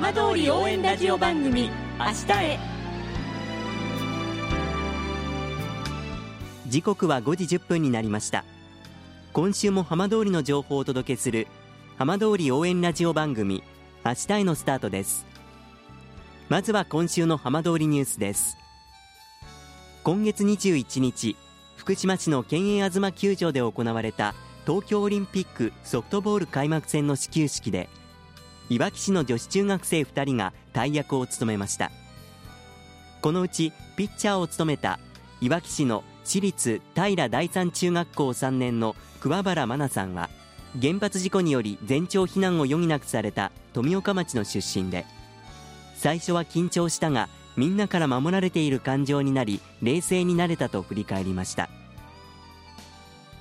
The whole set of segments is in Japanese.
浜通り応援ラジオ番組明日へ。時刻は5時1分になりました。今週も浜通りの情報をお届けする浜通り応援ラジオ番組明日へのスタートです。まずは今週の浜通りニュースです。今月21日福島市の県営東球場で行われた東京オリンピックソフトボール開幕戦の始球式でいわき市の女子中学生2人が大役を務めました。このうちピッチャーを務めたいわき市の私立平第三中学校3年の桑原真奈さんは原発事故により全町避難を余儀なくされた富岡町の出身で最初は緊張したがみんなから守られている感情になり冷静になれたと振り返りました。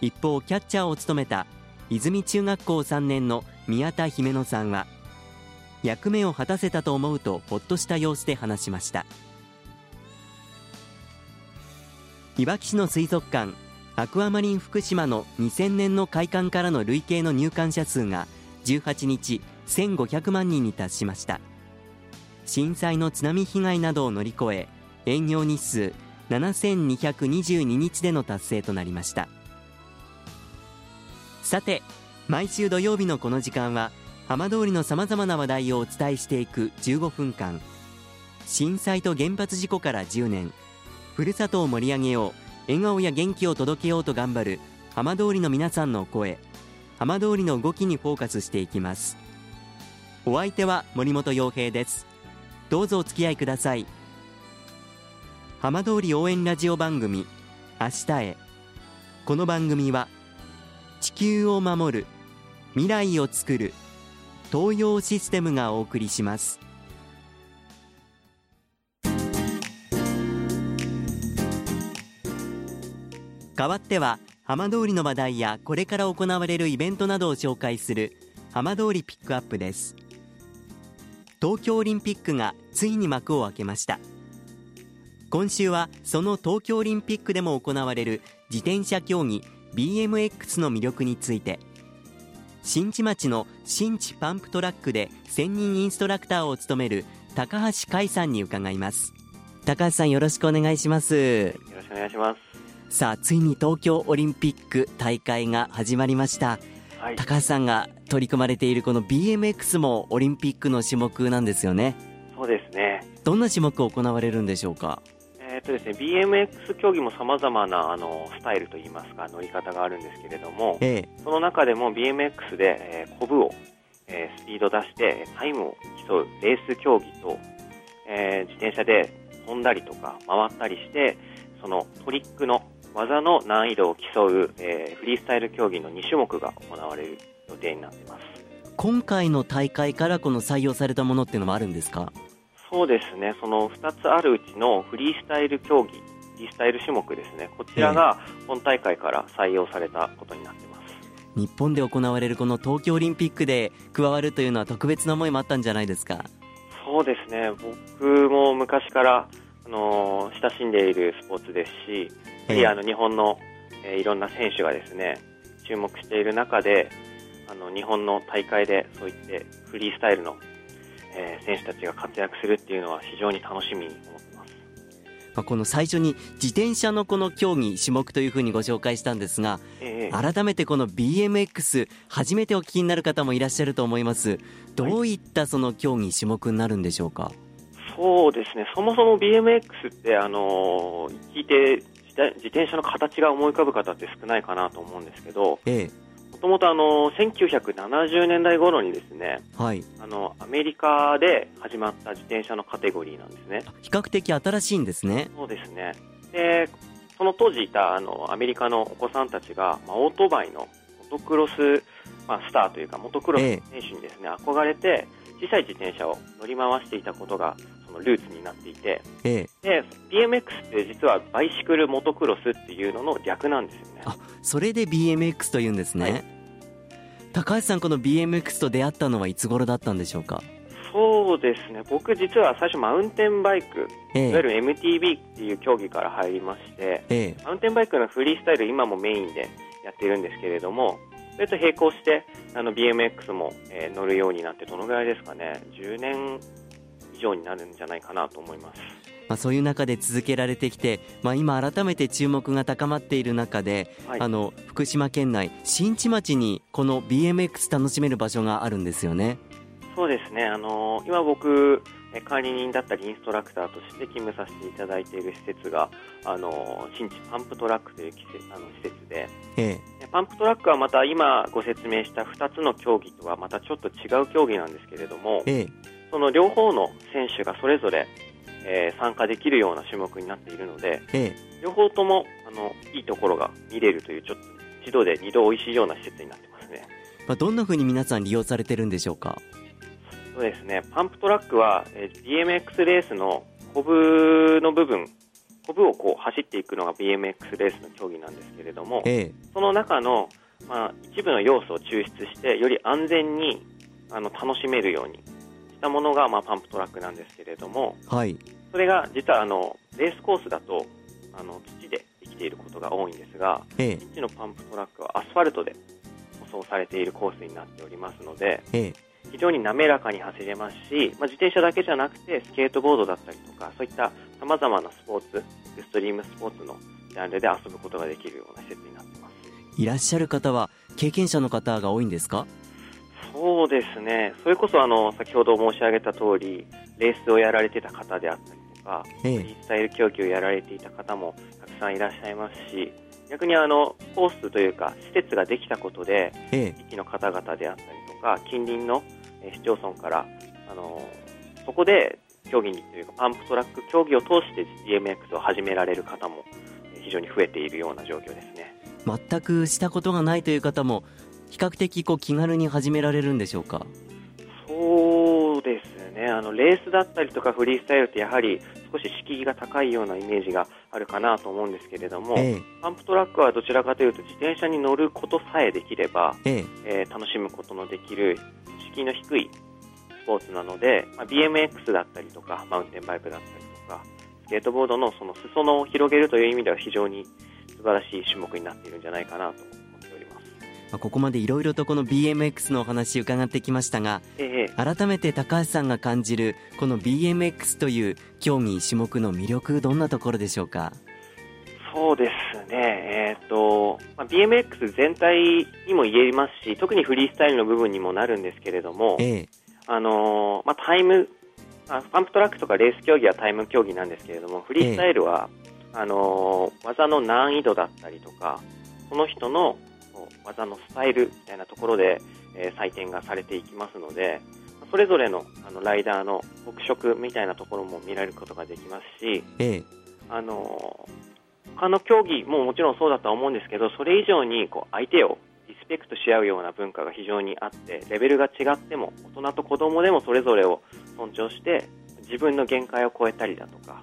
一方キャッチャーを務めた泉中学校3年の宮田姫乃さんは役目を果たせたと思うとほっとした様子で話しました。いわき市の水族館アクアマリン福島の2000年の開館からの累計の入館者数が18日1500万人に達しました。震災の津波被害などを乗り越え営業日数7222日での達成となりました。さて毎週土曜日のこの時間は浜通りのさまざまな話題をお伝えしていく15分間。震災と原発事故から10年。ふるさとを盛り上げよう。笑顔や元気を届けようと頑張る浜通りの皆さんの声。浜通りの動きにフォーカスしていきます。お相手は森本洋平です。どうぞお付き合いください。浜通り応援ラジオ番組明日へ。この番組は地球を守る未来をつくる東洋システムがお送りします。代わっては浜通りの話題やこれから行われるイベントなどを紹介する浜通りピックアップです。東京オリンピックがついに幕を開けました。今週はその東京オリンピックでも行われる自転車競技 BMX の魅力について新地町の新地パンプトラックで専任インストラクターを務める高橋海さんに伺います。高橋さんよろしくお願いします。よろしくお願いします。さあついに東京オリンピック大会が始まりました、はい、高橋さんが取り組まれているこの BMX もオリンピックの種目なんですよね。そうですね。どんな種目行われるんでしょうか？とですね、BMX 競技もさまざまなあのスタイルといいますか乗り方があるんですけれども、ええ、その中でも BMX で、えー、コブを、えー、スピード出してタイムを競うレース競技と、えー、自転車で飛んだりとか回ったりしてそのトリックの技の難易度を競う、えー、フリースタイル競技の2種目が行われる予定になっています。今回の大会からこの採用されたものっていうのもあるんですか？そうですね、その2つあるうちのフリースタイル競技、フリースタイル種目ですね、こちらが本大会から採用されたことになってます。日本で行われるこの東京オリンピックで加わるというのは特別な思いもあったんじゃないですか？そうですね、僕も昔からあの親しんでいるスポーツですし、やはりあの日本の、えー、いろんな選手がですね注目している中で、あの日本の大会でそういってフリースタイルのえー、選手たちが活躍するっていうのは非常に楽しみに思ってます。まあ、この最初に自転車のこの競技種目というふうにご紹介したんですが、えー、改めてこの BMX 初めてお聞きになる方もいらっしゃると思います。どういったその競技種目になるんでしょうか、そうですね。そもそも BMX ってあの聞いて自転車の形が思い浮かぶ方って少ないかなと思うんですけど、ええ、ともとあの1970年代頃にですね、はい、あのアメリカで始まった自転車のカテゴリーなんですね。比較的新しいんですね。そうですね。で、その当時いたあのアメリカのお子さんたちが、まあ、オートバイのモトクロス、まあ、スターというかモトクロス選手にですね、ええ、憧れて小さい自転車を乗り回していたことがそのルーツになっていて、ええ、で BMX って実はバイシクルモトクロスっていうのの略なんですよね。あそれで BMX というんですね。はい高橋さん、この BMX と出会ったのはいつ頃だったんでしょうか？そうですね、僕、実は最初、マウンテンバイク、ええ、いわゆる MTB っていう競技から入りまして、え、マウンテンバイクのフリースタイル、今もメインでやっているんですけれども、それと並行してあの BMX も、えー、乗るようになってどのぐらいですかね。10年以上になるんじゃないかなと思います。まあ、そういう中で続けられてきて、まあ、今、改めて注目が高まっている中で、はい、あの福島県内、新地町にこの BMX 楽しめる場所があるんですよね。そうですね、あの今僕、管理人だったりインストラクターとして勤務させていただいている施設が、あの新地パンプトラックというあの施設で、ええ、パンプトラックはまた今ご説明した2つの競技とはまたちょっと違う競技なんですけれども、ええ、その両方の選手がそれぞれ、えー、参加できるような種目になっているので、ええ、両方ともあのいいところが見れるというちょっと一度で二度美味しいような施設になってますね。まあ、どんなふうに皆さん利用されてるんでしょうか？そうですね、パンプトラックは、えー、BMX レースのコブの部分、コブをこう走っていくのが BMX レースの競技なんですけれども、ええ、その中の、まあ、一部の要素を抽出して、より安全にあの楽しめるようにしたものが、まあ、パンプトラックなんですけれども、はい、それが実はあのレースコースだとあの土でできていることが多いんですが、ええ、のパンプトラックはアスファルトで舗装されているコースになっておりますので、ええ。非常に滑らかに走れますし、まあ、自転車だけじゃなくてスケートボードだったりとかそういったさまざまなスポーツエクストリームスポーツのジャンルで遊ぶことができるような施設になってます。いらっしゃる方は経験者の方が多いんですか？そうですね。それこそあの先ほど申し上げた通りレースをやられてた方であったりとか、ええ、フリースタイル競技をやられていた方もたくさんいらっしゃいますし逆にあのコースというか施設ができたことで、ええ、地域の方々であったりとか近隣の市町村からあのそこで競技にというかパンプトラック競技を通して BMX を始められる方も非常に増えているような状況ですね。全くしたことがないという方も比較的こう気軽に始められるんでしょうか？そうですね。あのレースだったりとかフリースタイルってやはり少し敷居が高いようなイメージがあるかなと思うんですけれども、ええ、パンプトラックはどちらかというと自転車に乗ることさえできれば、ええ。えー、楽しむことのできる敷居の低いスポーツなので、まあ、BMX だったりとかマウンテンバイクだったりとかスケートボードのその裾野を広げるという意味では非常に素晴らしい種目になっているんじゃないかなとますここまでいろいろとこの BMX のお話伺ってきましたが、ええ、改めて高橋さんが感じるこの BMX という競技種目の魅力どんなところでしょうか？そうですね、えーとまあ、BMX 全体にも言えますし特にフリースタイルの部分にもなるんですけれども、ええ、あのまあ、タイムあパンプトラックとかレース競技はタイム競技なんですけれどもフリースタイルは、え、あの技の難易度だったりとかその人の技のスタイルみたいなところで、えー、採点がされていきますのでそれぞれのあのライダーの特色みたいなところも見られることができますし、あの他の競技ももちろんそうだとは思うんですけどそれ以上にこう相手をリスペクトし合うような文化が非常にあってレベルが違っても大人と子供でもそれぞれを尊重して自分の限界を超えたりだとか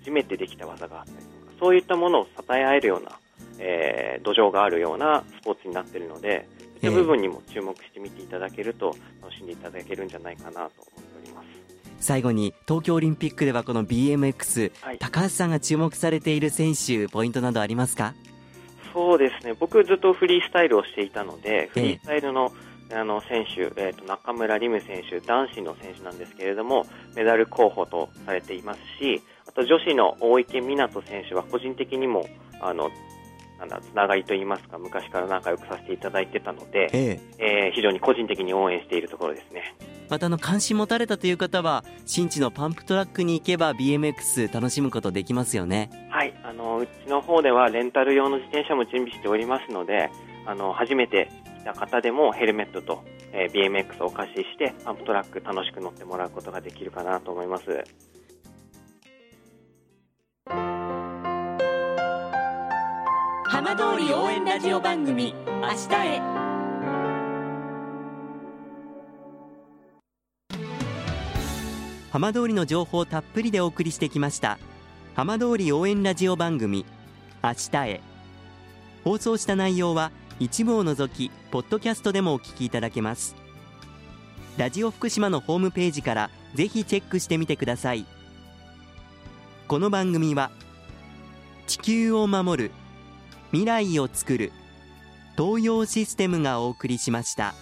初めてできた技があったりとかそういったものを称え合えるような、えー、土壌があるようなスポーツになっているのでそういった部分にも注目して見ていただけると楽しんでいただけるんじゃないかなと思っております。最後に東京オリンピックではこの BMX、はい、高橋さんが注目されている選手ポイントなどありますか？そうですね。僕ずっとフリースタイルをしていたので、フリースタイルのあの選手、えーと、中村輪夢選手、男子の選手なんですけれども、メダル候補とされていますし、あと女子の大池水杜選手は個人的にもあのなんだつながりといいますか昔から仲良くさせていただいてたので、ええ。えー、非常に個人的に応援しているところですね。またあの関心持たれたという方は新地のパンプトラックに行けば BMX 楽しむことできますよね。はい。あのうちの方ではレンタル用の自転車も準備しておりますのであの初めて来た方でもヘルメットと、えー、BMX をお貸ししてパンプトラック楽しく乗ってもらうことができるかなと思います浜通り応援ラジオ番組「明日へ」浜通りの情報たっぷりでお送りしてきました。浜通り応援ラジオ番組「明日へ」放送した内容は一部を除きポッドキャストでもお聞きいただけます。ラジオ福島のホームページからぜひチェックしてみてください。この番組は地球を守る未来をつくる東洋システムがお送りしました。